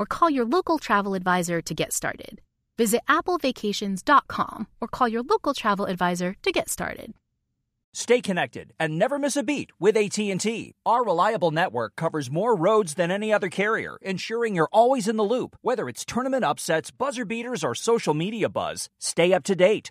or call your local travel advisor to get started. Visit applevacations.com or call your local travel advisor to get started. Stay connected and never miss a beat with AT&T. Our reliable network covers more roads than any other carrier, ensuring you're always in the loop. Whether it's tournament upsets, buzzer beaters, or social media buzz, stay up to date.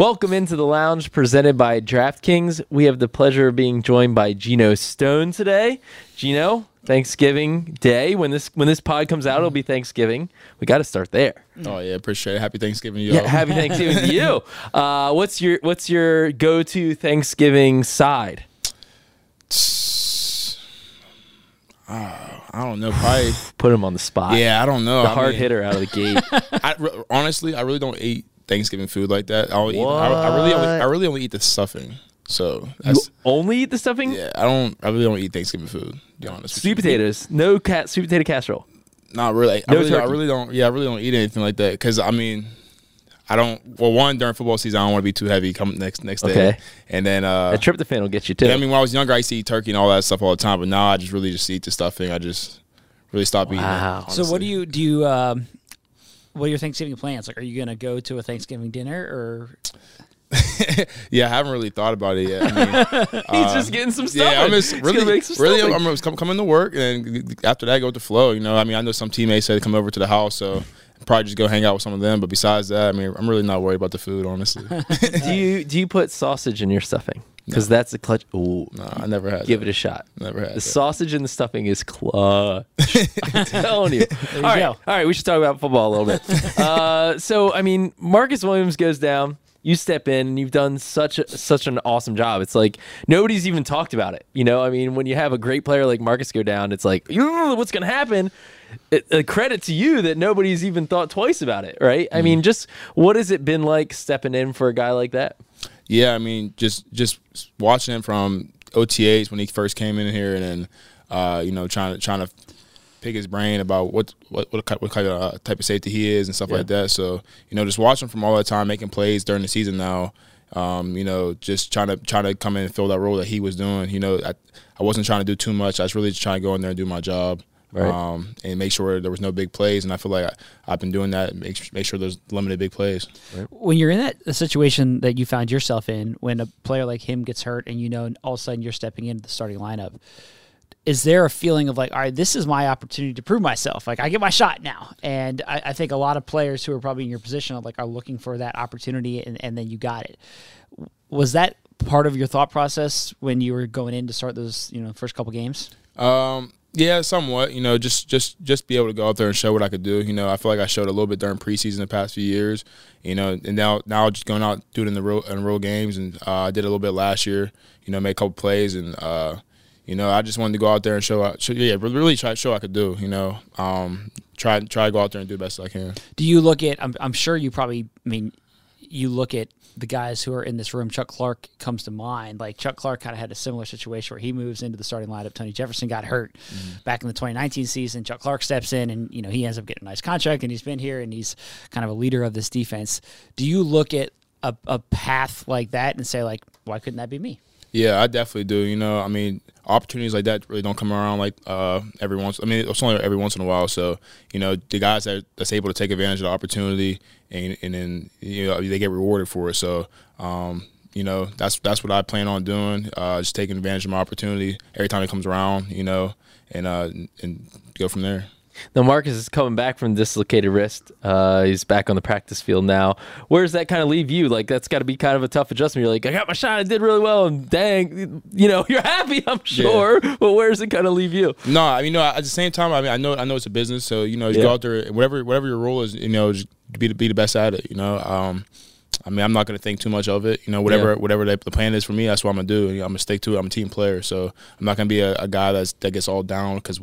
Welcome into the lounge presented by DraftKings. We have the pleasure of being joined by Geno Stone today. Geno, Thanksgiving Day. When this when this pod comes out, it'll be Thanksgiving. We got to start there. Oh yeah, appreciate it. Happy Thanksgiving to you. Yeah, happy Thanksgiving to you. Uh, what's your what's your go to Thanksgiving side? I don't know. Probably. Put him on the spot. yeah, I don't know. the I hard mean, hitter out of the gate. I, honestly, I really don't eat Thanksgiving food like that. I don't eat. I, I really, only, I really only eat the stuffing. So you only eat the stuffing. yeah. I don't. I really don't eat Thanksgiving food. To be honest. with Sweet you. potatoes. No cat. Sweet potato casserole. Not really. I No really, I really don't. Yeah, I really don't eat anything like that. Because I mean, I don't. Well, one during football season, I don't want to be too heavy. Come next next day. Okay. And then uh, A tryptophan will get you too. yeah, I mean, when I was younger, I used to eat turkey and all that stuff all the time. But now I just really just eat the stuffing. I just really stopped eating. it, Wow. So what do you do? You um, what are your Thanksgiving plans? Like, are you gonna go to a Thanksgiving dinner or? Yeah, I haven't really thought about it yet. I mean, He's just um, getting some stuff. Yeah, I'm just He's really, gonna make some really, stuffing. I'm just come, coming to work, and after that, go with the flow. You know, I mean, I know some teammates said to come over to the house, so probably just go hang out with some of them. But besides that, I mean, I'm really not worried about the food, honestly. do you do you put sausage in your stuffing? Because that's a clutch. Ooh, no, I never had. give that. it a shot. Never had. The that. sausage and the stuffing is clutch. I'm telling you. all right, all right. We should talk about football a little bit. uh, so, I mean, Marcus Williams goes down. You step in, and you've done such a, such an awesome job. It's like nobody's even talked about it. You know, I mean, when you have a great player like Marcus go down, it's like, what's going to happen? It, a credit to you that nobody's even thought twice about it, right? I mean, just what has it been like stepping in for a guy like that? Yeah, I mean, just just watching him from OTAs when he first came in here, and then uh, you know trying to trying to pick his brain about what what what, what kind of uh, type of safety he is and stuff like that. So you know, just watching him from all that time making plays during the season now. Um, you know, just trying to trying to come in and fill that role that he was doing. You know, I, I wasn't trying to do too much. I was really just trying to go in there and do my job. Right. Um, and make sure there was no big plays, and I feel like I, I've been doing that. Make make sure there's limited big plays. When you're in that situation that you found yourself in, when a player like him gets hurt, and you know all of a sudden you're stepping into the starting lineup, is there a feeling of like, all right, this is my opportunity to prove myself? Like I get my shot now, and I, I think a lot of players who are probably in your position are like are looking for that opportunity, and, and then you got it. Was that part of your thought process when you were going in to start those, you know, first couple games? Um, yeah, somewhat. You know, just just just be able to go out there and show what I could do. You know, I feel like I showed a little bit during preseason the past few years. You know, and now now just going out doing in the real in real games, and uh, I did a little bit last year. You know, made a couple plays, and uh, you know, I just wanted to go out there and show, out, show yeah, really try to show I could do. You know, um, try try to go out there and do the best I can. Do you look at? I'm, I'm sure you probably. I mean, you look at the guys who are in this room. Chuck Clark comes to mind. Like Chuck Clark kind of had a similar situation where he moves into the starting lineup. Tony Jefferson got hurt mm-hmm. back in the 2019 season. Chuck Clark steps in, and you know he ends up getting a nice contract, and he's been here, and he's kind of a leader of this defense. Do you look at a, a path like that and say like, why couldn't that be me? Yeah, I definitely do. You know, I mean, opportunities like that really don't come around like uh, every once. I mean, it's only every once in a while. So, you know, the guys that that's able to take advantage of the opportunity and and then you know they get rewarded for it. So, um, you know, that's that's what I plan on doing. Uh, just taking advantage of my opportunity every time it comes around. You know, and uh, and go from there. Now Marcus is coming back from dislocated wrist. Uh, he's back on the practice field now. Where does that kind of leave you? Like that's got to be kind of a tough adjustment. You're like, I got my shot, I did really well, and dang, you know, you're happy, I'm sure. But where does it kind of leave you? No, I mean, no. At the same time, I mean, I know, I know it's a business, so you know, you Yeah. go out there, whatever, whatever your role is, you know, just be the, be the best at it. You know, um, I mean, I'm not going to think too much of it. You know, whatever, Yeah. whatever the plan is for me, that's what I'm gonna do. You know, I'm gonna stick to it. I'm a team player, so I'm not gonna be a, a guy that's that gets all down because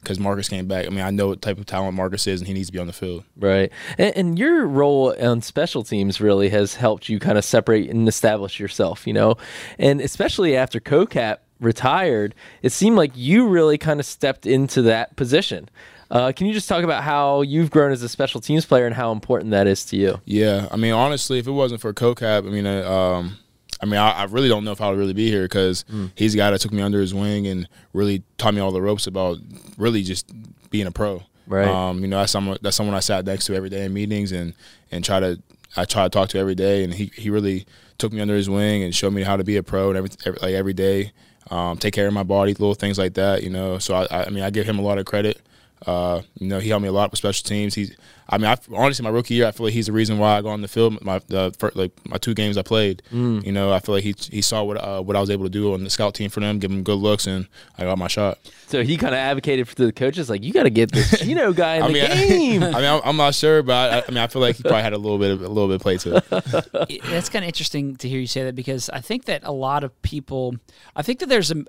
because Marcus came back. I mean, I know what type of talent Marcus is, and he needs to be on the field. Right. And, and your role on special teams really has helped you kind of separate and establish yourself, you know? And especially after CoCap retired, it seemed like you really kind of stepped into that position. Uh, can you just talk about how you've grown as a special teams player and how important that is to you? Yeah, I mean, honestly, if it wasn't for CoCap, I mean, uh, um, I mean, I, I really don't know if I would really be here because he's the guy that took me under his wing and really taught me all the ropes about really just being a pro. Right. Um, you know, that's someone that's someone I sat next to every day in meetings and and try to I try to talk to every day, and he he really took me under his wing and showed me how to be a pro and every, every like every day, um, take care of my body, little things like that. You know, so I I mean, I give him a lot of credit. Uh, you know, he helped me a lot with special teams. He's, I mean, I, honestly, my rookie year, I feel like he's the reason why I got on the field. My the fir- like my two games I played. You know, I feel like he he saw what uh, what I was able to do on the scout team for them, give them good looks, and I got my shot. So he kind of advocated for the coaches, like, you got to get this Geno guy in I the mean, game. I, mean, I'm, I'm not sure, but I, I mean, I feel like he probably had a little bit of a little bit of play to it. it- that's kind of interesting to hear you say that because I think that a lot of people, I think that there's a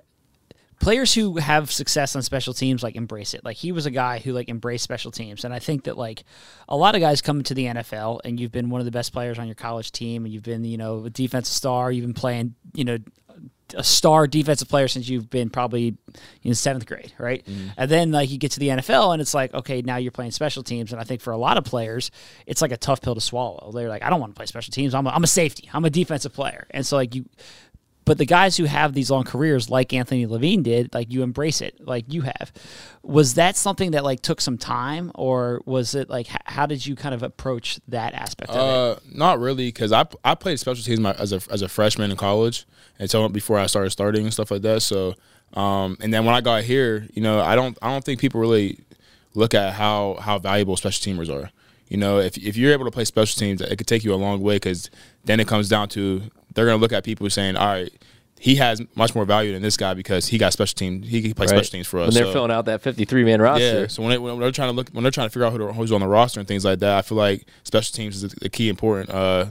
players who have success on special teams like embrace it. Like he was a guy who like embraced special teams, and I think that like a lot of guys come into the NFL and you've been one of the best players on your college team, and you've been you know a defensive star, you've been playing you know a star defensive player since you've been probably in seventh grade, right? Mm-hmm. And then like you get to the NFL and it's like, okay, now you're playing special teams. And I think for a lot of players, it's like a tough pill to swallow. They're like, I don't want to play special teams. I'm a, I'm a safety. I'm a defensive player. And so like you, but the guys who have these long careers, like Anthony Levine did, like you embrace it, like you have. Was that something that like took some time, or was it like how did you kind of approach that aspect of it? Uh, not really, because I I played special teams my, as a as a freshman in college, so before I started starting and stuff like that. So, um, and then when I got here, you know, I don't I don't think people really look at how how valuable special teamers are. You know, if if you're able to play special teams, it could take you a long way because then it comes down to they're gonna look at people saying, all right. He has much more value than this guy because he got special team. He can play Right. special teams for us. when they're so- filling out that 53 man roster. yeah. So when, they, when they're trying to look, when they're trying to figure out who to- who's on the roster and things like that, I feel like special teams is a, key important, uh,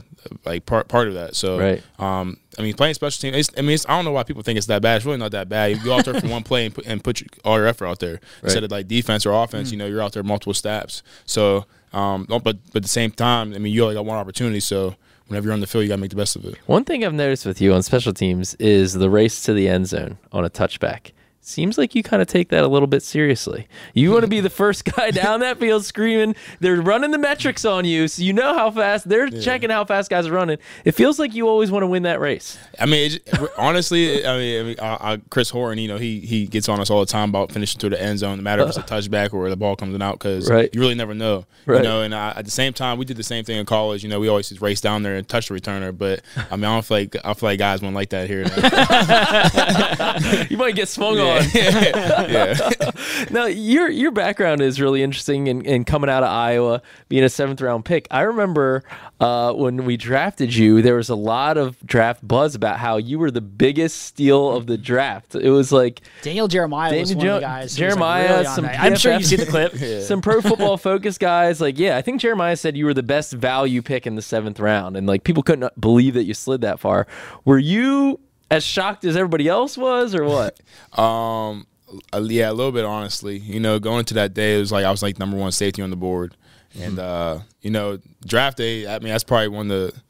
like part part of that. So, Right. um, I mean, playing special teams. It's, I mean, it's, I don't know why people think it's that bad. It's really not that bad. You go out there for one play and put, and put your, all your effort out there instead of like defense or offense. Mm. You know, you're out there multiple snaps. So, um, but but at the same time, I mean, you only got one opportunity. So whenever you're on the field, you got to make the best of it. One thing I've noticed with you on special teams is the race to the end zone on a touchback. Seems like you kind of take that a little bit seriously. You want to be the first guy down that field screaming. They're running the metrics on you, so you know how fast they're checking how fast guys are running. It feels like you always want to win that race. I mean, it, honestly, I mean, I uh, uh, Chris Horton, you know, he he gets on us all the time about finishing through the end zone, no matter if it's a touchback or the ball comes out, because Right. you really never know, Right. you know. And uh, at the same time, we did the same thing in college. You know, we always just race down there and touch the returner, but I mean, I don't feel like I feel like guys won't like that here. You might get swung on. yeah, now your your background is really interesting in, in coming out of Iowa, being a seventh round pick. I remember uh, when we drafted you, there was a lot of draft buzz about how you were the biggest steal of the draft. It was like Daniel Jeremiah was Daniel one of the guys. who was, like, Jeremiah, really some that. I'm sure you PFF see the clip. some pro football focus guys. Like, yeah, I think Jeremiah said you were the best value pick in the seventh round, and like people couldn't believe that you slid that far. Were you as shocked as everybody else was, or what? Um, yeah, a little bit honestly. You know, going into that day, it was like I was like number one safety on the board, and uh, you know, draft day. I mean, that's probably one of the.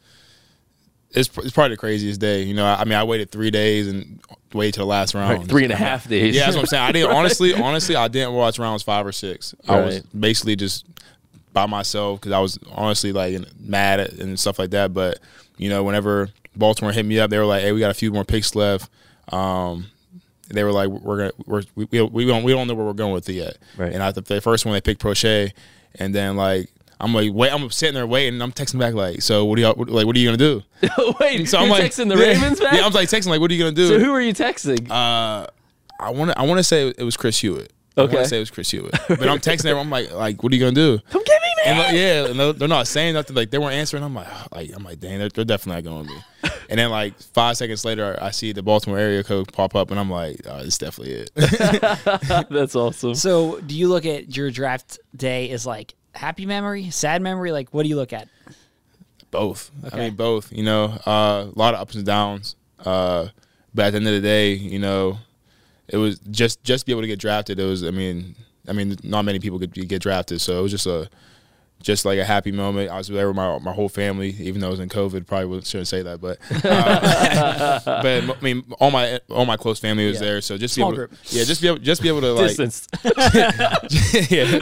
It's, it's probably the craziest day. You know, I, I mean, I waited three days and waited to the last round. Like three and a half days. Yeah, that's what I'm saying. I didn't honestly, honestly, I didn't watch rounds five or six. I was basically just by myself because I was honestly like mad at, and stuff like that. But you know, whenever Baltimore hit me up, they were like, "Hey, we got a few more picks left." Um, they were like, "We're gonna, we're, we, we don't we don't know where we're going with it yet." Right. And I the first one they picked Proche, and then like. I'm like, wait, I'm sitting there waiting. And I'm texting back like, so what do y'all like? What are you gonna do? Wait, So I'm like, texting the yeah. Ravens back? Yeah, I'm like texting like, what are you gonna do? so who are you texting? Uh, I want to I want to say it was Chris Hewitt. Okay. I want to say it was Chris Hewitt, but I'm texting everyone. I'm like, like, what are you gonna do? Come get me, man. And like, yeah, and they're, not saying nothing. Like they weren't answering. I'm like, like I'm like, dang, they're, they're definitely not going to me. And then like five seconds later, I see the Baltimore area code pop up, and I'm like, oh, it's definitely it. That's awesome. So, do you look at your draft day as like happy memory, sad memory? Like, what do you look at? both. I mean, both. You know, uh, a lot of ups and downs. Uh, but at the end of the day, you know, it was just just be able to get drafted. It was. I mean, I mean, not many people could get drafted, so it was just a just like a happy moment. I was there with my my whole family, even though I was in COVID. Probably shouldn't say that, but uh, but I mean, all my all my close family was Yeah. there. So just Small be able, group. to, yeah, just be able, just be able to like yeah,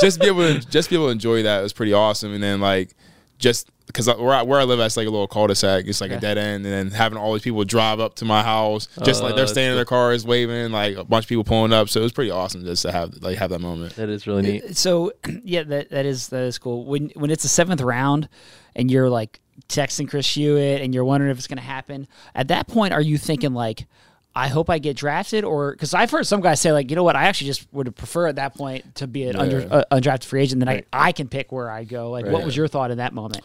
just be able to just be able to enjoy that it was pretty awesome. And then like just because where I, where I live, that's like a little cul-de-sac. It's like a dead end, and then having all these people drive up to my house, just Oh, like they're that's standing in their cars waving, like a bunch of people pulling up. So it was pretty awesome just to have like have that moment. That is really neat. So, yeah, that that is that is cool. When when it's the seventh round, and you're like texting Chris Hewitt, and you're wondering if it's going to happen. At that point, are you thinking like? I hope I get drafted, or because I've heard some guys say like, you know what, I actually just would prefer at that point to be an under uh, undrafted free agent, then I I can pick where I go. Like, what was your thought in that moment?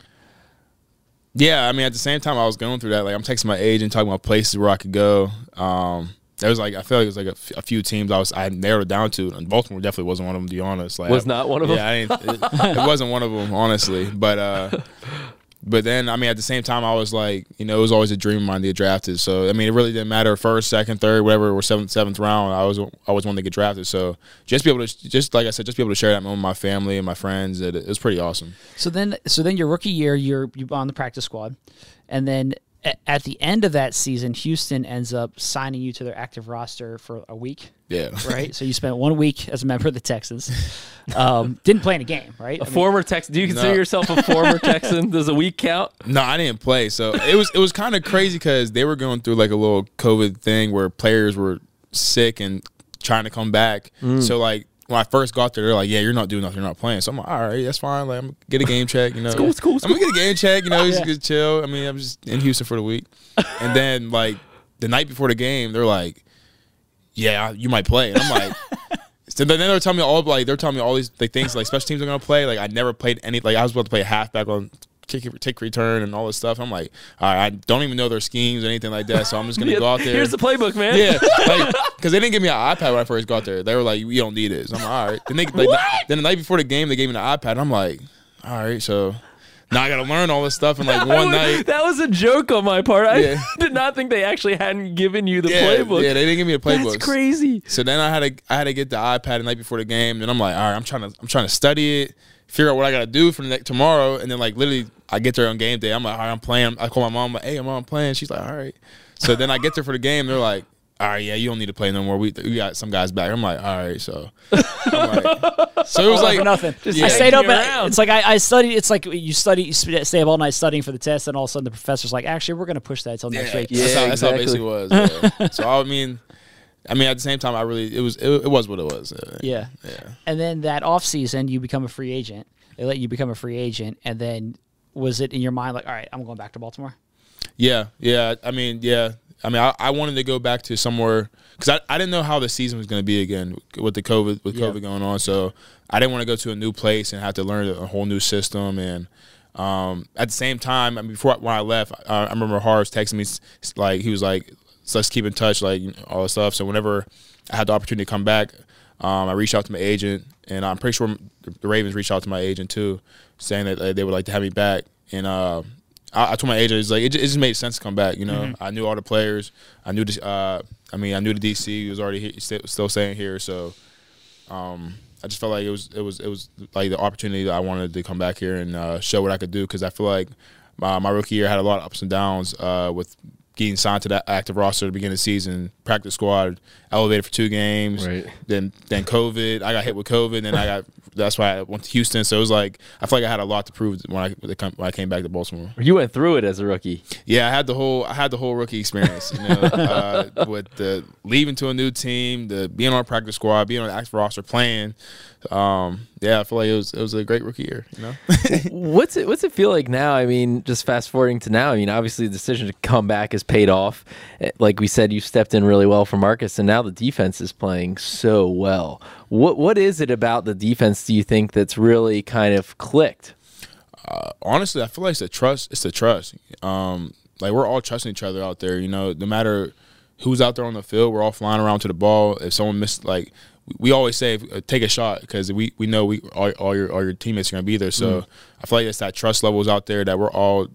Yeah, I mean, at the same time, I was going through that. Like, I'm texting my agent, talking about places where I could go. Um, there was like, I feel like it was like a, f- a few teams I was I narrowed it down to, and Baltimore definitely wasn't one of them. To be honest, like, Was I- not one of them. yeah, it, it wasn't one of them, honestly. But uh, but then, I mean, at the same time, I was like, you know, it was always a dream of mine to get drafted. So I mean, it really didn't matter first, second, third, whatever, or seventh, seventh round. I was always wanted to get drafted. So just be able to, just like I said, just be able to share that moment with my family and my friends. It, it was pretty awesome. So then, so then your rookie year, you're you on the practice squad, and then at the end of that season, Houston ends up signing you to their active roster for a week, Yeah. right? so you spent one week as a member of the Texans. Um, didn't play in a game, right? A I mean, former Texan. Do you consider No. yourself a former Texan? Does a week count? No, I didn't play. So it was it was kind of crazy because they were going through like a little COVID thing where players were sick and trying to come back. Mm. So like when I first got there, they're like, "Yeah, you're not doing nothing. You're not playing." So I'm like, "All right, that's fine. Like I'm gonna get a game check. You know, it's cool, it's cool, it's I'm gonna get a game check. You know, just Yeah. chill. I mean, I'm just in Houston for the week, and then like the night before the game, they're like, "Yeah, you might play." And I'm like. So then they're telling me all like they're telling me all these like things like special teams are gonna play. Like I never played any like I was about to play halfback on kick return and all this stuff. I'm like, all right, I don't even know their schemes or anything like that. So I'm just gonna go out there. Here's the playbook, man. yeah, like because they didn't give me an iPad when I first got there. They were like, "We don't need it." So I'm like, all right. Then they like, then the night before the game, they gave me an iPad. I'm like, all right, so now I got to learn all this stuff in like one night. That was a joke on my part. I Yeah. did not think they actually hadn't given you the Yeah, playbook. yeah, they didn't give me a playbook. That's crazy. So then I had to I had to get the iPad the night before the game, and I'm like, all right, I'm trying to I'm trying to study it, figure out what I got to do for the next tomorrow, and then like literally I get there on game day. I'm like, all right, I'm playing. I call my mom, I'm like, hey, I'm on playing. She's like, all right. So then I get there for the game. They're like, all right, yeah, you don't need to play no more. We we got some guys back. I'm like, all right, so I'm like, so it was all like nothing. Just I stayed hanging up. At, it's like I, I studied. It's like you study, you stay up all night studying for the test, and all of a sudden the professor's like, "Actually, we're going to push that until next Yeah, week." Yeah, that's, how, that's how it basically was. yeah. so I mean, I mean, at the same time, I really it was it, it was what it was. uh, Yeah. yeah. And then that off season, you become a free agent. They let you become a free agent, and then was it in your mind like, all right, I'm going back to Baltimore? Yeah, yeah. I mean, yeah. I mean, I, I wanted to go back to somewhere because I, I didn't know how the season was going to be again with the COVID with Yeah. COVID going on. So I didn't want to go to a new place and have to learn a whole new system. And um, at the same time, I mean, before when I left, I, I remember Harves texting me like he was like, "So "Let's keep in touch," like you know, all this stuff. So whenever I had the opportunity to come back, um, I reached out to my agent, and I'm pretty sure the Ravens reached out to my agent too, saying that uh, they would like to have me back. And uh, I, I told my agent, it's like it, it just made sense to come back. You know, I knew all the players. I knew the. Uh, I mean, I knew the DC. He was already here, still, still staying here, so. Um, I just felt like it was it was it was like the opportunity that I wanted to come back here and uh, show what I could do because I feel like my, my rookie year had a lot of ups and downs uh, with getting signed to that active roster at the beginning of the season, practice squad, elevated for two games, Right. then then COVID. I got hit with COVID, and I got that's why I went to Houston. So it was like I feel like I had a lot to prove when I when I came back to Baltimore. You went through it as a rookie. Yeah, I had the whole I had the whole rookie experience, you know, uh, with the leaving to a new team, the being on practice squad, being on the active roster, playing. Um, yeah, I feel like it was it was a great rookie year. You know, what's it What's it feel like now? I mean, just fast forwarding to now. I mean, obviously the decision to come back has paid off. Eh, Like we said, you stepped in really well for Marcus, and now the defense is playing so well. What What is it about the defense? Do you think that's really kind of clicked? honestly, I feel like it's the trust. It's the trust. Um, like we're all trusting each other out there. You know, no matter who's out there on the field, we're all flying around to the ball. If someone missed, like we always say, uh, take a shot because we, we know we all, all your all your teammates are gonna be there. So I feel like it's that trust levels out there that we're all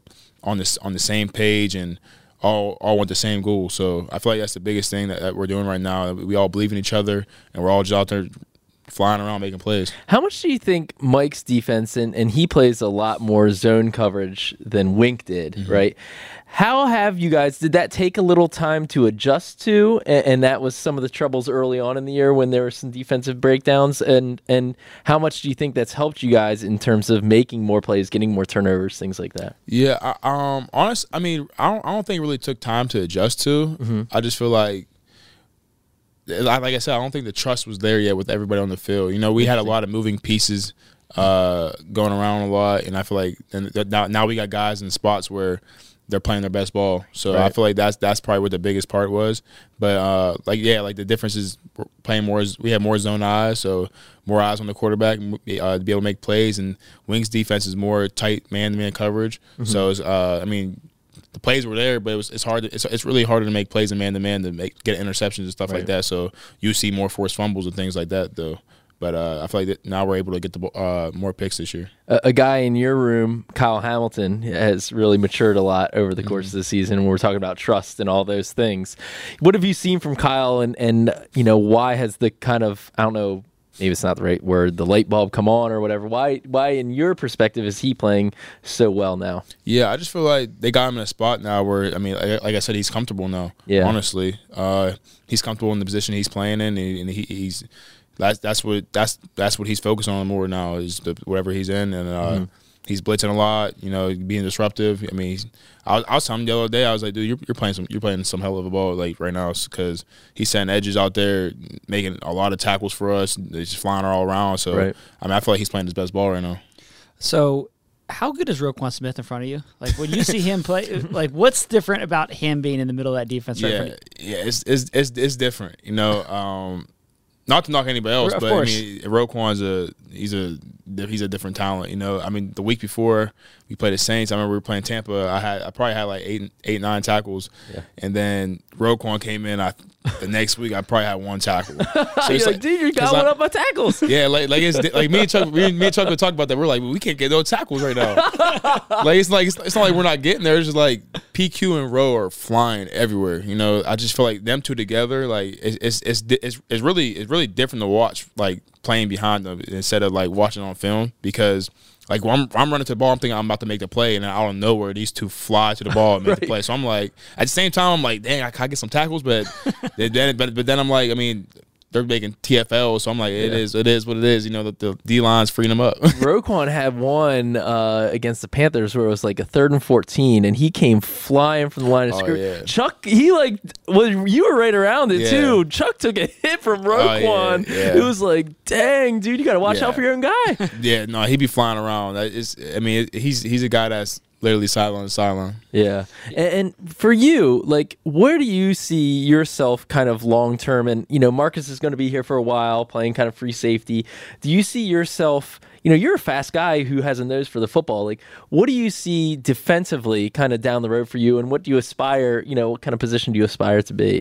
on this on the same page and all all want the same goal. So I feel like that's the biggest thing that, that we're doing right now. We all believe in each other and we're all just out there flying around making plays. How much do you think Mike's defense and, and he plays a lot more zone coverage than Wink did, right? How have you guys did that take a little time to adjust to and, and that was some of the troubles early on in the year when there were some defensive breakdowns and and how much do you think that's helped you guys in terms of making more plays, getting more turnovers, things like that? Yeah, I, um, honest. I mean, I don't, I don't think it really took time to adjust to. I just feel like, like like I said, I don't think the trust was there yet with everybody on the field. You know, we had a lot of moving pieces uh, going around a lot, and I feel like now, now we got guys in spots where they're playing their best ball. So I feel like that's that's probably what the biggest part was. But uh, like yeah, like the difference is playing more. We have more zone eyes, so more eyes on the quarterback uh, to be able to make plays. And Wink's defense is more tight man to man coverage. So it's, uh, I mean. The plays were there, but it was it's hard. To, it's it's really harder to make plays in man to man to make get interceptions and stuff like that. So you see more forced fumbles and things like that, though. But uh, I feel like that now we're able to get the uh, more picks this year. a, a guy in your room, Kyle Hamilton, has really matured a lot over the Mm-hmm. course of the season. When we're talking about trust and all those things, what have you seen from Kyle, and and you know why has the kind of I don't know. Maybe it's not the right word. The light bulb come on, or whatever. Why? Why, in your perspective, is he playing so well now? Yeah, I just feel like they got him in a spot now where I mean, like, like I said, he's comfortable now. Yeah. honestly, uh, he's comfortable in the position he's playing in, and, he, he's that's that's what that's that's what he's focused on more now is the, whatever he's in, and uh, Mm-hmm. He's blitzing a lot. You know, being disruptive. I mean, he's, I, was, I was telling him the other day, I was like, dude, you're, you're playing some you're playing some hell of a ball like right now because he's setting edges out there, making a lot of tackles for us. He's just flying all around. So Right. I mean, I feel like he's playing his best ball right now. So, how good is Roquan Smith in front of you? Like when you see him play, like what's different about him being in the middle of that defense? Right in front yeah, of you? yeah, it's, it's it's it's different, you know. Um, not to knock anybody else, Of but course. I mean, Roquan's a he's a he's a different talent, you know. I mean, the week before we played the Saints, I remember we were playing Tampa. I had I probably had like eight eight nine tackles, and then Roquan came in. I the next week I probably had one tackle. So You're it's like, dude, you got one up my tackles. yeah, like like it's like me and Chuck, me, me and Chuck would talk about that. We're like, we can't get no tackles right now. like it's like it's, it's not like we're not getting there. It's just like PQ and Row are flying everywhere. You know, I just feel like them two together, like it's it's it's it's, it's really it's really different to watch like playing behind them instead of like watching on film because. Like when I'm, I'm running to the ball, I'm thinking I'm about to make the play, and out of nowhere, these two fly to the ball and make the play. So I'm like, at the same time, I'm like, dang, I can get some tackles, but then, but, but then I'm like, I mean, they're making TFL, so I'm like, it is, it is what it is. You know, the, the D line's freeing them up. Roquan had one uh, against the Panthers where it was like a third and fourteen, and he came flying from the line of Oh, scrimmage. yeah. Chuck, he like was you were right around it Yeah. too. Chuck took a hit from yeah, Roquan. yeah. It was like, dang, dude, you got to watch Yeah. out for your own guy. yeah, no, he'd be flying around. Is, I mean, he's he's a guy that's literally sideline to sideline. Yeah. And, and for you, like, where do you see yourself kind of long term? And, you know, Marcus is going to be here for a while playing kind of free safety. Do you see yourself, you know, you're a fast guy who has a nose for the football. Like, what do you see defensively kind of down the road for you? And what do you aspire, you know, what kind of position do you aspire to be?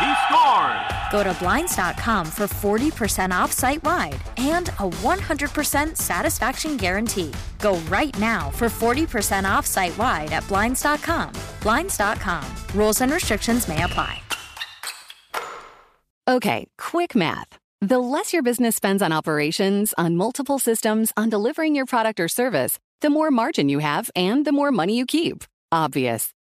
He scores. Go to Blinds.com for 40% off site wide and a 100% satisfaction guarantee. Go right now for 40% off site wide at Blinds.com. Blinds.com. Rules and restrictions may apply. Okay, quick math. The less your business spends on operations, on multiple systems, on delivering your product or service, the more margin you have and the more money you keep. Obvious.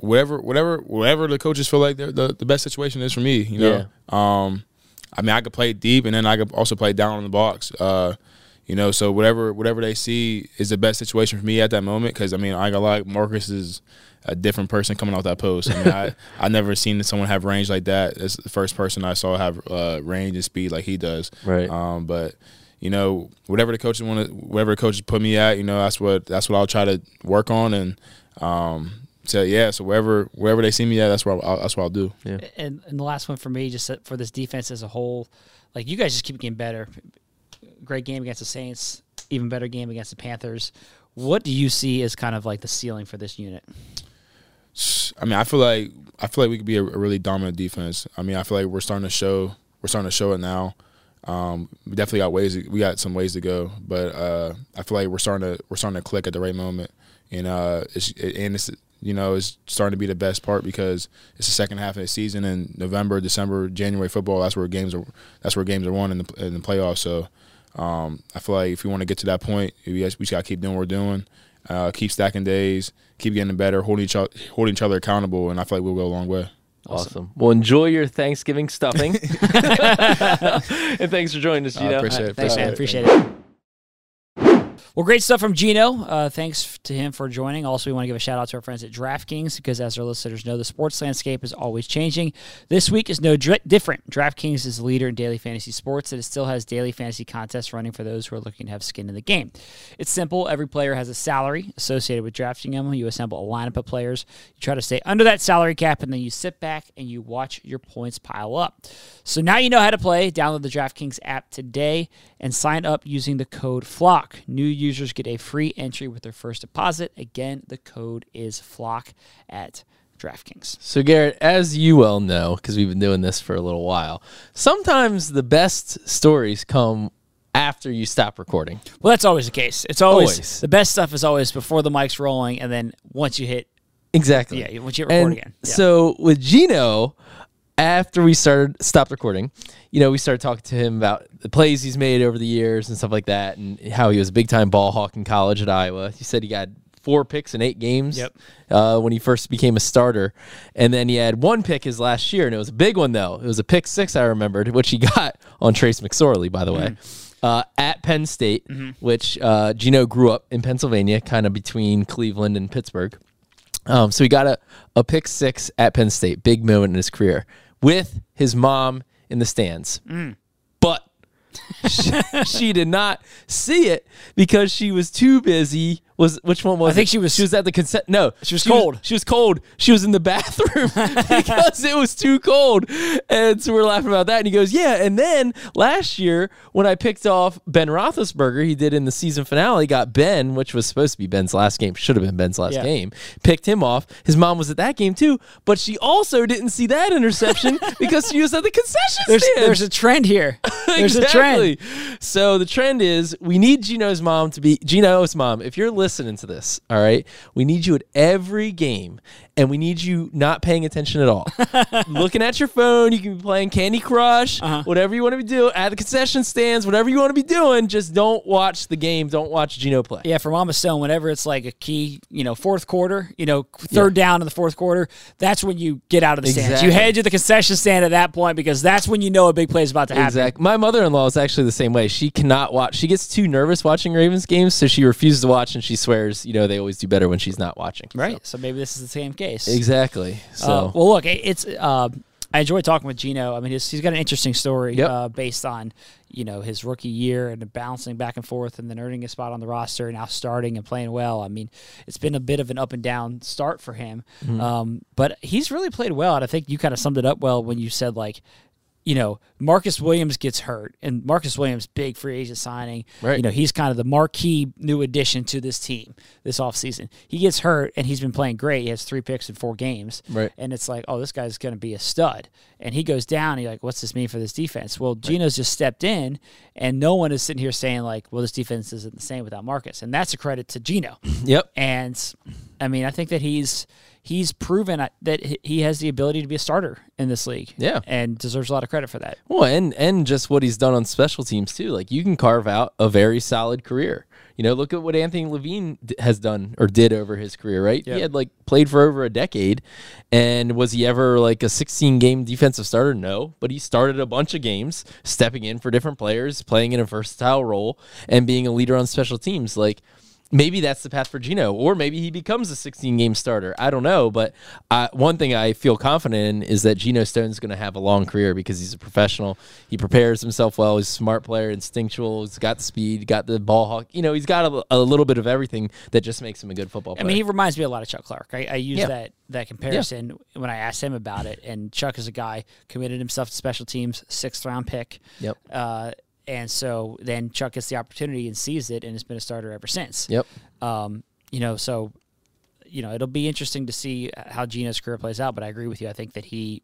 whatever, whatever, whatever the coaches feel like the the best situation is for me. You know, um, I mean, I could play deep, and then I could also play down in the box. Uh, you know, so whatever whatever they see is the best situation for me at that moment. Because I mean, I got like Marcus is a different person coming off that post. I mean, I I never seen someone have range like that. It's the first person I saw have uh, range and speed like he does. Right. Um, but you know, whatever the coaches want to, whatever the coaches put me at, you know, that's what that's what I'll try to work on and. Um, so yeah, so wherever wherever they see me at, that's what I'll, that's what I'll do. Yeah. And, and the last one for me, just for this defense as a whole, like you guys just keep getting better. Great game against the Saints, even better game against the Panthers. What do you see as kind of like the ceiling for this unit? I mean, I feel like I feel like we could be a, a really dominant defense. I mean, I feel like we're starting to show we're starting to show it now. Um, we definitely got ways. We got some ways to go, but uh, I feel like we're starting to we're starting to click at the right moment, and uh, it's, and it's you know it's starting to be the best part because it's the second half of the season in November, December, January football. That's where games are. That's where games are won in the in the playoffs. So um, I feel like if we want to get to that point, we just, we just got to keep doing what we're doing, uh, keep stacking days, keep getting better, holding each other, holding each other accountable, and I feel like we'll go a long way. Awesome. Well, enjoy your Thanksgiving stuffing. and thanks for joining us, I Geno. appreciate it. Thanks, man. Appreciate Appreciate it. Well, great stuff from Geno. Uh, thanks to him for joining. Also, we want to give a shout out to our friends at DraftKings because, as our listeners know, the sports landscape is always changing. This week is no dr- different. DraftKings is the leader in daily fantasy sports, and it still has daily fantasy contests running for those who are looking to have skin in the game. It's simple. Every player has a salary associated with drafting them. You assemble a lineup of players. You try to stay under that salary cap, and then you sit back and you watch your points pile up. So now you know how to play. Download the DraftKings app today and sign up using the code FLOCK. New users get a free entry with their first deposit. Again, the code is FLOCK at DraftKings. So, Garrett, as you well know, because we've been doing this for a little while, sometimes the best stories come after you stop recording. Well, that's always the case. It's always, Always. the best stuff is always before the mic's rolling, and then once you hit, Exactly. yeah, once you hit record And again. Yeah. so with Geno, after we started stopped recording, you know, we started talking to him about the plays he's made over the years and stuff like that, and how he was a big time ball hawk in college at Iowa. He said he got four picks in eight games Yep. uh, when he first became a starter, and then he had one pick his last year, and it was a big one though. It was a pick six I remembered, which he got on Trace McSorley, by the way. Uh, at Penn State, which uh, Geno grew up in Pennsylvania, kind of between Cleveland and Pittsburgh. Um, so he got a, a pick six at Penn State, big moment in his career, with his mom in the stands. Mm. But she, she did not see it because she was too busy. Was which one was? I think it? she was- She was at the consent. No, She was cold. she was cold. She was in the bathroom because it was too cold, and so we're laughing about that. And he goes, "Yeah." And then last year when I picked off Ben Roethlisberger, he did in the season finale. Got Ben, which was supposed to be Ben's last game, should have been Ben's last Yeah. game. Picked him off. His mom was at that game too, but she also didn't see that interception because she was at the concession there's, stand. there's a trend here. There's a trend. So the trend is we need Geno's mom to be Geno's mom. If you're listening listening to this, all right, we need you at every game, and we need you not paying attention at all. Looking at your phone, you can be playing Candy Crush, Uh-huh. whatever you want to be doing at the concession stands, whatever you want to be doing. Just don't watch the game. Don't watch Geno play. Yeah, for Mama Stone, whenever it's like a key, you know, fourth quarter, you know, third down in the fourth quarter, that's when you get out of the stands. You head to the concession stand at that point because that's when you know a big play is about to happen. Exactly. My mother-in-law is actually the same way. She cannot watch. She gets too nervous watching Ravens games, so she refuses to watch, and she swears, you know, they always do better when she's not watching. Right. So maybe this is the same case. Exactly. So. Uh, well, look, it- it's. Uh, I enjoy talking with Geno. I mean, he's, he's got an interesting story Yep. uh, based on you know his rookie year and bouncing back and forth, and then earning a spot on the roster, and now starting and playing well. I mean, it's been a bit of an up and down start for him, Mm-hmm. um, but he's really played well. And I think you kind of summed it up well when you said like. You know, Marcus Williams gets hurt, and Marcus Williams, big free agent signing. Right. You know, he's kind of the marquee new addition to this team this offseason. He gets hurt, and he's been playing great. He has three picks in four games. Right. And it's like, oh, this guy's going to be a stud. And he goes down. You're like, what's this mean for this defense? Well, Geno's just stepped in, and no one is sitting here saying, like, well, this defense isn't the same without Marcus. And that's a credit to Geno. Yep. And I mean, I think that he's he's proven that he- has the ability to be a starter in this league. Yeah. And deserves a lot of credit for that. Well, and and just what he's done on special teams too. Like you can carve out a very solid career. You know, look at what Anthony Levine has done or did over his career. Right? He had like played for over a decade, and was he ever like a 16 game defensive starter? No, but he started a bunch of games, stepping in for different players, playing in a versatile role, and being a leader on special teams. Like. Maybe that's the path for Geno, or maybe he becomes a 16 game starter. I don't know, but I, one thing I feel confident in is that Geno Stone's going to have a long career because he's a professional. He prepares himself well. He's a smart player, instinctual. He's got the speed, got the ball hawk. You know, he's got a, a little bit of everything that just makes him a good football player. I mean, he reminds me a lot of Chuck Clark. I, I use Yeah. that that comparison when I asked him about it. And Chuck is a guy committed himself to special teams, sixth round pick. Yep. Uh, and so then Chuck gets the opportunity and sees it, and has been a starter ever since. Yep. Um, you know, so you know it'll be interesting to see how Geno's career plays out. But I agree with you. I think that he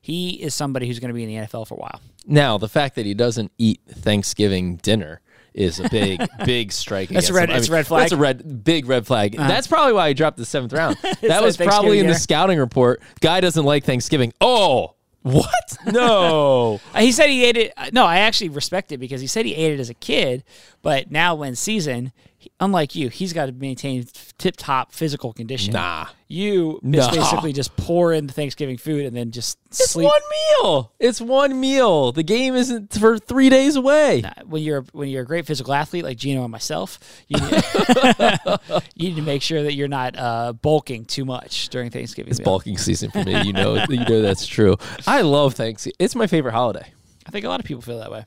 he is somebody who's going to be in the NFL for a while. Now, the fact that he doesn't eat Thanksgiving dinner is a big, big strike. That's a red- him. I it's a red flag? That's a red, big red flag. That's probably why he dropped the seventh round. that was probably in the scouting report. Guy doesn't like Thanksgiving. Oh, what? No. He said he ate it. uh, No, I actually respect it because he said he ate it as a kid, but now when season, he- unlike you, he's got to maintain tip top physical condition. Nah. You Nah. basically just pour in the Thanksgiving food and then just It's sleep. one meal. It's one meal. The game isn't for three days away. Nah, When you're when you're a great physical athlete like Geno and myself, you need, you need to make sure that you're not uh, bulking too much during Thanksgiving. It's meal. bulking season for me. You know, you know that's true. I love Thanksgiving. It's my favorite holiday. I think a lot of people feel that way.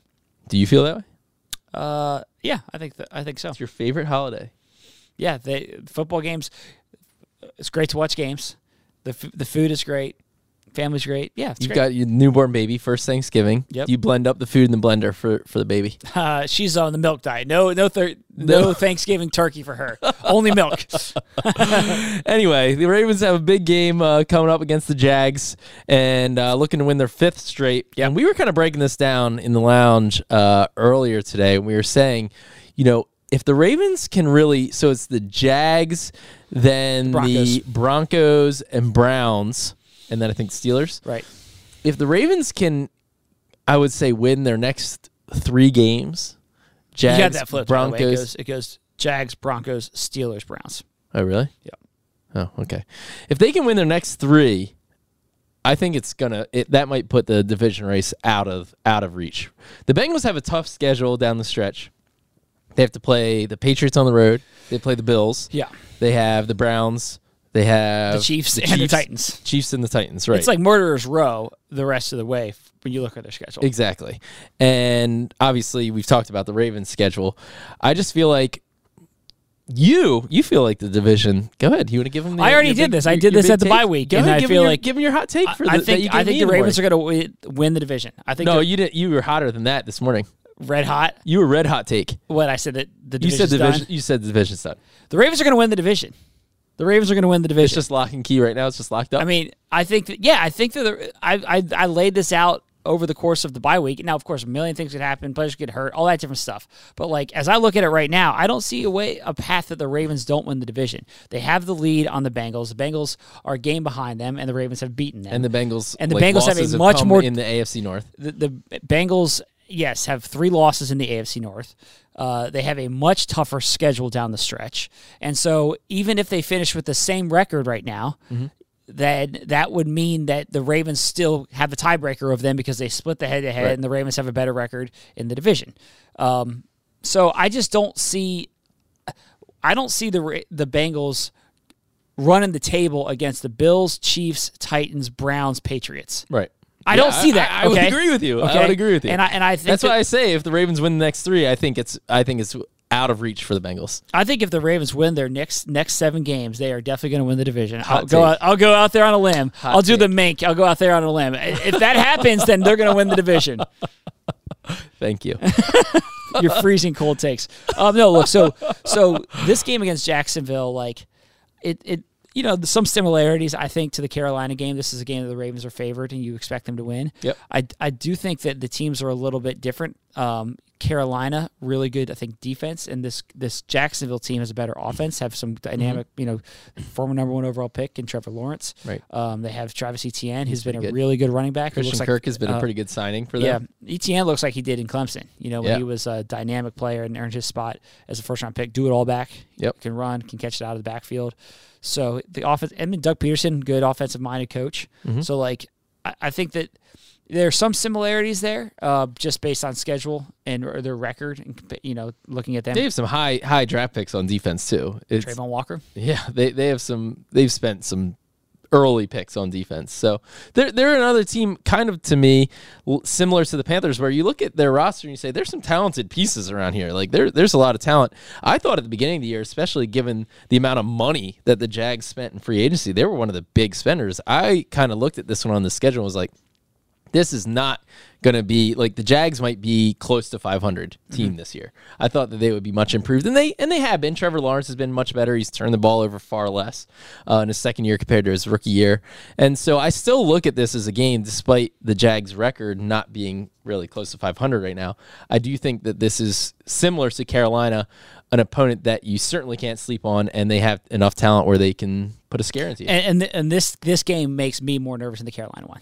Do you feel that way? Uh, yeah, I think that, I think so. It's your favorite holiday. yeah, they football games. It's great to watch games. the f- The food is great. Family's great. Yeah, it's You've great. got your newborn baby first Thanksgiving. Yep. You blend up the food in the blender for for the baby. uh, she's on the milk diet. No, no, thir- no Thanksgiving turkey for her. Only milk. anyway, the Ravens have a big game uh, coming up against the Jags and uh, looking to win their fifth straight. Yeah. And we were kind of breaking this down in the lounge uh, earlier today. And we were saying, you know, if the Ravens can really, so it's the Jags, then Broncos. the Broncos and Browns, and then I think Steelers. right. If the Ravens can, I would say, win their next three games, Jags, you got that flip. by the way. Broncos. It goes, it goes Jags, Broncos, Steelers, Browns. Oh, really? Yeah. Oh, okay. If they can win their next three, I think it's gonna. It, that might put the division race out of out of reach. The Bengals have a tough schedule down the stretch. They have to play the Patriots on the road. They play the Bills. Yeah. They have the Browns. They have The Chiefs and the Titans. Chiefs and the Titans. Right. It's like murderers row the rest of the way when you look at their schedule. Exactly. And obviously, we've talked about the Ravens schedule. I just feel like you you feel like the division. Go ahead. You want to give them? The, I already did big- this. I did this at the take? bye week, Go and ahead, I give feel me your, like- give me your hot take for the, I that think you I think the Ravens are going to win the division. I think No, you didn't. You were hotter than that this morning. red hot. You were red hot take. What I said that the You said division. done. You said the division's done. The Ravens are going to win the division. The Ravens are going to win the division. It's just lock and key right now. It's just locked up. I mean, I think that yeah, I think that the, I, I I laid this out over the course of the bye week. Now, of course, a million things could happen. Players could get hurt, all that different stuff. But like as I look at it right now, I don't see a way, a path that the Ravens don't win the division. They have the lead on the Bengals. The Bengals are a game behind them, and the Ravens have beaten them. And the Bengals and the like, Bengals have a much more in the AFC North. the, the Bengals, yes, have three losses in the AFC North. Uh, they have a much tougher schedule down the stretch, and so even if they finish with the same record right now, then that would mean that the Ravens still have the tiebreaker of them because they split the head to head, and the Ravens have a better record in the division. Um, so I just don't see, I don't see the the Bengals running the table against the Bills, Chiefs, Titans, Browns, Patriots. Right. I don't see that. I, I would okay? agree with you. I Okay? would agree with you. And I and I think that's that- why I say if the Ravens win the next three, I think it's I think it's out of reach for the Bengals. I think if the Ravens win their next next seven games, they are definitely going to win the division. I'll Hot go. Out, I'll go out there on a limb. Hot I'll do the take. mink. I'll go out there on a limb. If that happens, then they're going to win the division. Thank you. Your freezing cold takes. Um, no, look. So so this game against Jacksonville, like it it you know some similarities I think to the Carolina game. This is a game that the Ravens are favored, and you expect them to win. Yep. I I do think that the teams are a little bit different. Um, Carolina really good, I think, defense, and this this Jacksonville team has a better offense. Have some dynamic, you know, former number one overall pick in Trevor Lawrence. Right. Um, they have Travis Etienne, who's been a good. really good running back. Christian looks like, Kirk has been uh, a pretty good signing for them. yeah. Etienne looks like he did in Clemson. You know, when Yeah. he was a dynamic player and earned his spot as a first round pick. Do it all back. Yep. Can run, can catch it out of the backfield. So the offense, I mean, Doug Pederson, good offensive minded coach. Mm-hmm. So like, I, I think that there are some similarities there, uh, just based on schedule and or their record, and you know, looking at them. They have some high high draft picks on defense too. It's, Travon Walker. Yeah, they they have some. They've spent some early picks on defense, so they're they're another team kind of to me similar to the Panthers, where you look at their roster and you say there's some talented pieces around here. Like there there's a lot of talent. I thought at the beginning of the year, especially given the amount of money that the Jags spent in free agency, they were one of the big spenders. I kind of looked at this one on the schedule and was like. This is not going to be like the Jags might be close to 500 team this year. I thought that they would be much improved, and they and they have been. Trevor Lawrence has been much better. He's turned the ball over far less uh, in his second year compared to his rookie year, and so I still look at this as a game, despite the Jags' record not being really close to 500 right now. I do think that this is similar to Carolina, an opponent that you certainly can't sleep on, and they have enough talent where they can put a scare into you. And and, and this this game makes me more nervous than the Carolina one.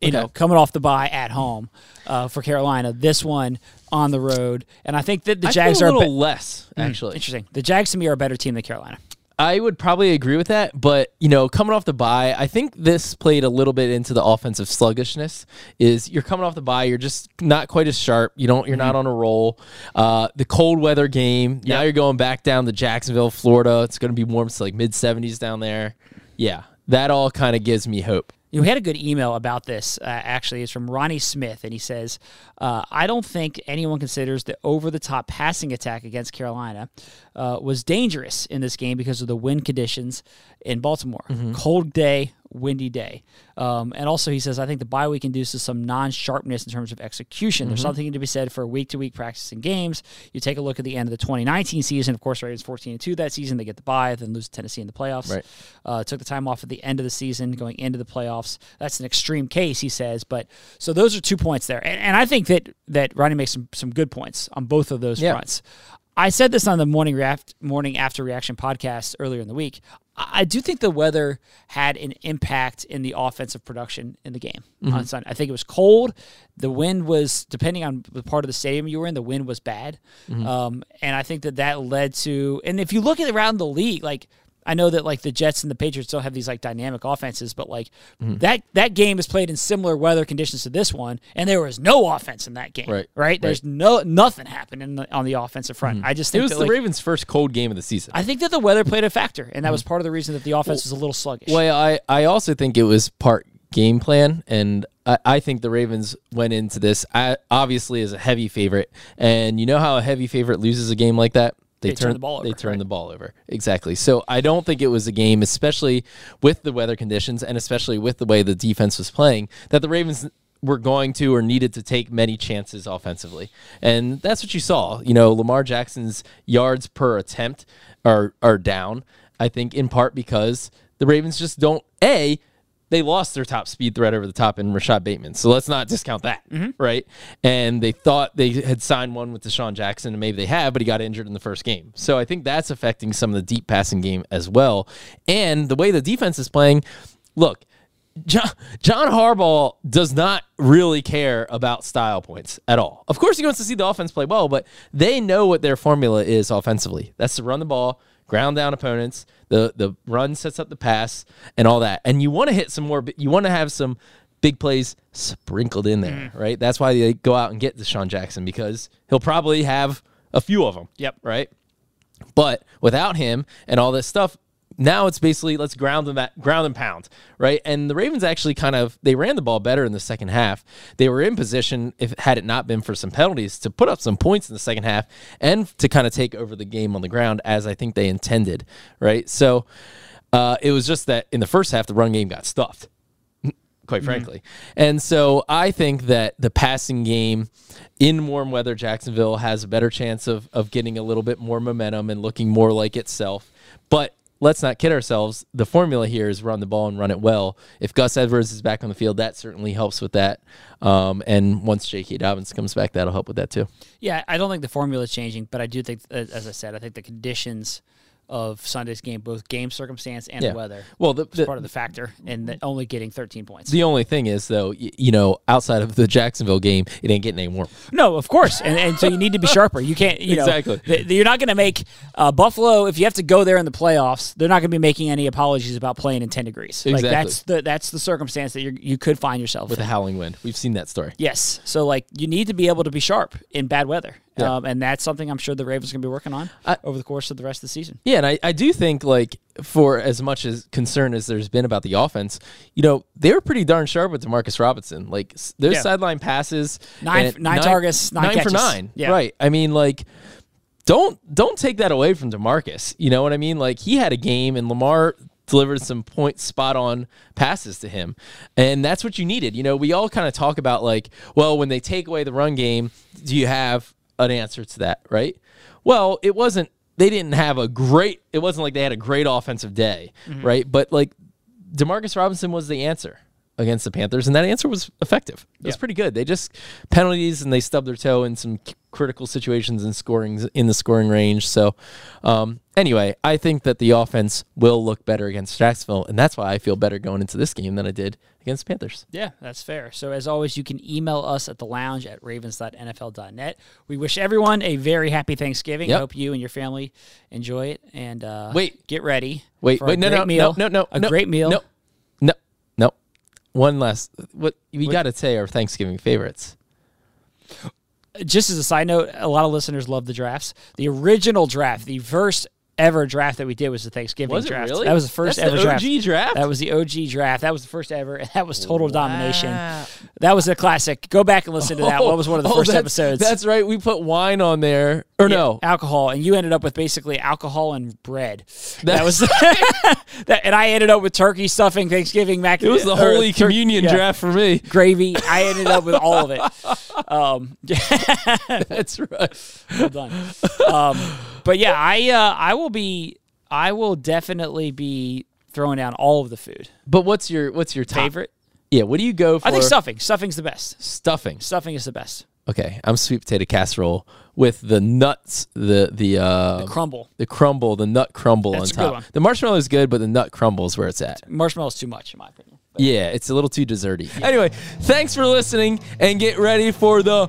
You Okay. know, coming off the bye at home uh, for Carolina, this one on the road, and I think that the I Jags are a little bit less actually. interesting. The Jags to me are a better team than Carolina. I would probably agree with that, but you know, coming off the bye, I think this played a little bit into the offensive sluggishness. Is you're coming off the bye, you're just not quite as sharp. You don't, you're not on a roll. Uh, the cold weather game. Now you're going back down to Jacksonville, Florida. It's going to be warm. It's like mid 70s down there. Yeah, that all kind of gives me hope. You know, we had a good email about this. Uh, actually, it's from Ronnie Smith, and he says, uh, "I don't think anyone considers the over-the-top passing attack against Carolina uh, was dangerous in this game because of the wind conditions in Baltimore. Cold day, windy day, um, and also he says I think the bye week induces some non-sharpness in terms of execution. There's something to be said for week-to-week practice in games. You take a look at the end of the 2019 season. Of course, Ravens 14 and two that season. They get the bye, then lose to Tennessee in the playoffs. Right. Uh, took the time off at the end of the season, going into the playoffs. That's an extreme case, he says. But so those are two points there, and, and I think that that Ronnie makes some some good points on both of those Yeah. fronts. I said this on the morning react, morning after reaction podcast earlier in the week. I do think the weather had an impact in the offensive production in the game on Sunday. I think it was cold. The wind was, depending on the part of the stadium you were in, the wind was bad, um, and I think that that led to. And if you look at around the league, like I know that like the Jets and the Patriots don't have these like dynamic offenses, but like Mm-hmm. that that game is played in similar weather conditions to this one, and there was no offense in that game. Right. Right. There's no nothing happened in the, on the offensive front. I just It was that, the like, Ravens' first cold game of the season. I think that the weather played a factor, and that was part of the reason that the offense was a little sluggish. Well, I, I also think it was part game plan, and I, I think the Ravens went into this obviously as a heavy favorite. And you know how a heavy favorite loses a game like that? They turn the ball They over, turn right. the ball over. Exactly. So I don't think it was a game, especially with the weather conditions and especially with the way the defense was playing, that the Ravens were going to or needed to take many chances offensively. And that's what you saw. You know, Lamar Jackson's yards per attempt are are down. I think in part because the Ravens just don't a they lost their top speed threat over the top in Rashod Bateman. So let's not discount that, mm-hmm. right? And they thought they had signed one with DeSean Jackson, and maybe they have, but he got injured in the first game. So I think that's affecting some of the deep passing game as well. And the way the defense is playing, look, John, John Harbaugh does not really care about style points at all. Of course, he wants to see the offense play well, but they know what their formula is offensively. That's to run the ball, ground down opponents. The the run sets up the pass and all that. And you want to hit some more. You want to have some big plays sprinkled in there, mm. right? That's why they go out and get DeSean Jackson because he'll probably have a few of them. Yep. Right. But without him and all this stuff, now it's basically let's ground them at ground and pound, right? And the Ravens actually kind of they ran the ball better in the second half. They were in position, if had it not been for some penalties, to put up some points in the second half and to kind of take over the game on the ground as I think they intended, right? So uh, it was just that in the first half the run game got stuffed quite frankly. And so I think that the passing game in warm weather Jacksonville has a better chance of of getting a little bit more momentum and looking more like itself. But let's not kid ourselves. The formula here is run the ball and run it well. If Gus Edwards is back on the field, that certainly helps with that. Um, and once J.K. Dobbins comes back, that'll help with that too. Yeah, I don't think the formula is changing, but I do think, as I said, I think the conditions of Sunday's game, both game circumstance and Yeah. weather, Well, the, the, part of the factor, and only getting 13 points. the only thing is though, y- you know, outside of the Jacksonville game, it ain't getting any warmer. No, of course, and, and so you need to be sharper. You can't, you know, Exactly. th- you're not going to make uh, Buffalo if you have to go there in the playoffs. They're not going to be making any apologies about playing in 10 degrees. Like Exactly. that's the that's the circumstance that you you could find yourself with in. a howling wind. We've seen that story. Yes, so like you need to be able to be sharp in bad weather, Yeah. um, and that's something I'm sure the Ravens are going to be working on I- over the course of the rest of the season. Yeah, and I, I do think like for as much as concern as there's been about the offense, you know, they were pretty darn sharp with Demarcus Robinson. Like those Yeah. sideline passes, Nine- and nine targets, nine for nine. Yeah. Right. I mean, like don't don't take that away from Demarcus. You know what I mean? Like he had a game and Lamar delivered some point spot on passes to him. And that's what you needed. You know, we all kind of talk about like, well, when they take away the run game, do you have an answer to that, right? Well, it wasn't they didn't have a great it wasn't like they had a great offensive day, right? But like Demarcus Robinson was the answer against the Panthers, and that answer was effective. It was pretty good. They just penalties and they stubbed their toe in some c- critical situations and scoring in the scoring range. So, um, anyway, I think that the offense will look better against Jacksonville, and that's why I feel better going into this game than I did against the Panthers. Yeah, that's fair. So as always, you can email us at the lounge at ravens.nfl.net. We wish everyone a very happy Thanksgiving. Yep. Hope you and your family enjoy it and uh, Wait. get ready. Wait, wait, no, no, meal. no, no, no, a no, great meal. No, no, no. One last. What we got to say our Thanksgiving favorites. Just as a side note, a lot of listeners love the drafts. The original draft, the first ever draft that we did was the Thanksgiving Was draft. really? That was the first That's ever the draft. OG draft? That was the OG draft. That was the first ever, that was total domination. That was a classic. Go back and listen to that. What was one of the Oh, first that's- episodes? That's right. We put wine on there, or Yeah, no? alcohol, and you ended up with basically alcohol and bread. That was that, and I ended up with turkey stuffing, Thanksgiving mac. It was the Holy tur- Communion yeah, draft for me. gravy. I ended up with all of it. Um, That's right. well done. Um, but yeah, I uh, I will be. I will definitely be throwing down all of the food. But what's your what's your top? Favorite? Yeah. What do you go for? I think stuffing. Stuffing's the best. Stuffing. Stuffing is the best. Okay, I'm sweet potato casserole with the nuts, the the uh, Crumble. the crumble, the nut crumble That's a on good top. one. The marshmallow is good, but the nut crumble is where it's at. Marshmallow's too much, in my opinion. Yeah, it's a little too desserty. Anyway, thanks for listening, and get ready for the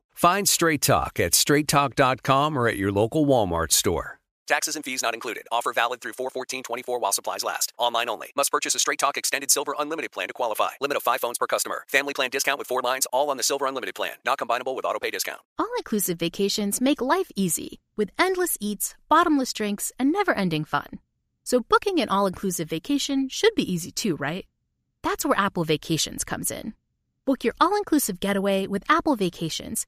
Find Straight Talk at straighttalk.com or at your local Walmart store. Taxes and fees not included. Offer valid through 41424 while supplies last. Online only. Must purchase a Straight Talk Extended Silver Unlimited plan to qualify. Limit of 5 phones per customer. Family plan discount with 4 lines all on the Silver Unlimited plan. Not combinable with auto pay discount. All inclusive vacations make life easy with endless eats, bottomless drinks, and never ending fun. So, booking an all inclusive vacation should be easy too, right? That's where Apple Vacations comes in. Book your all inclusive getaway with Apple Vacations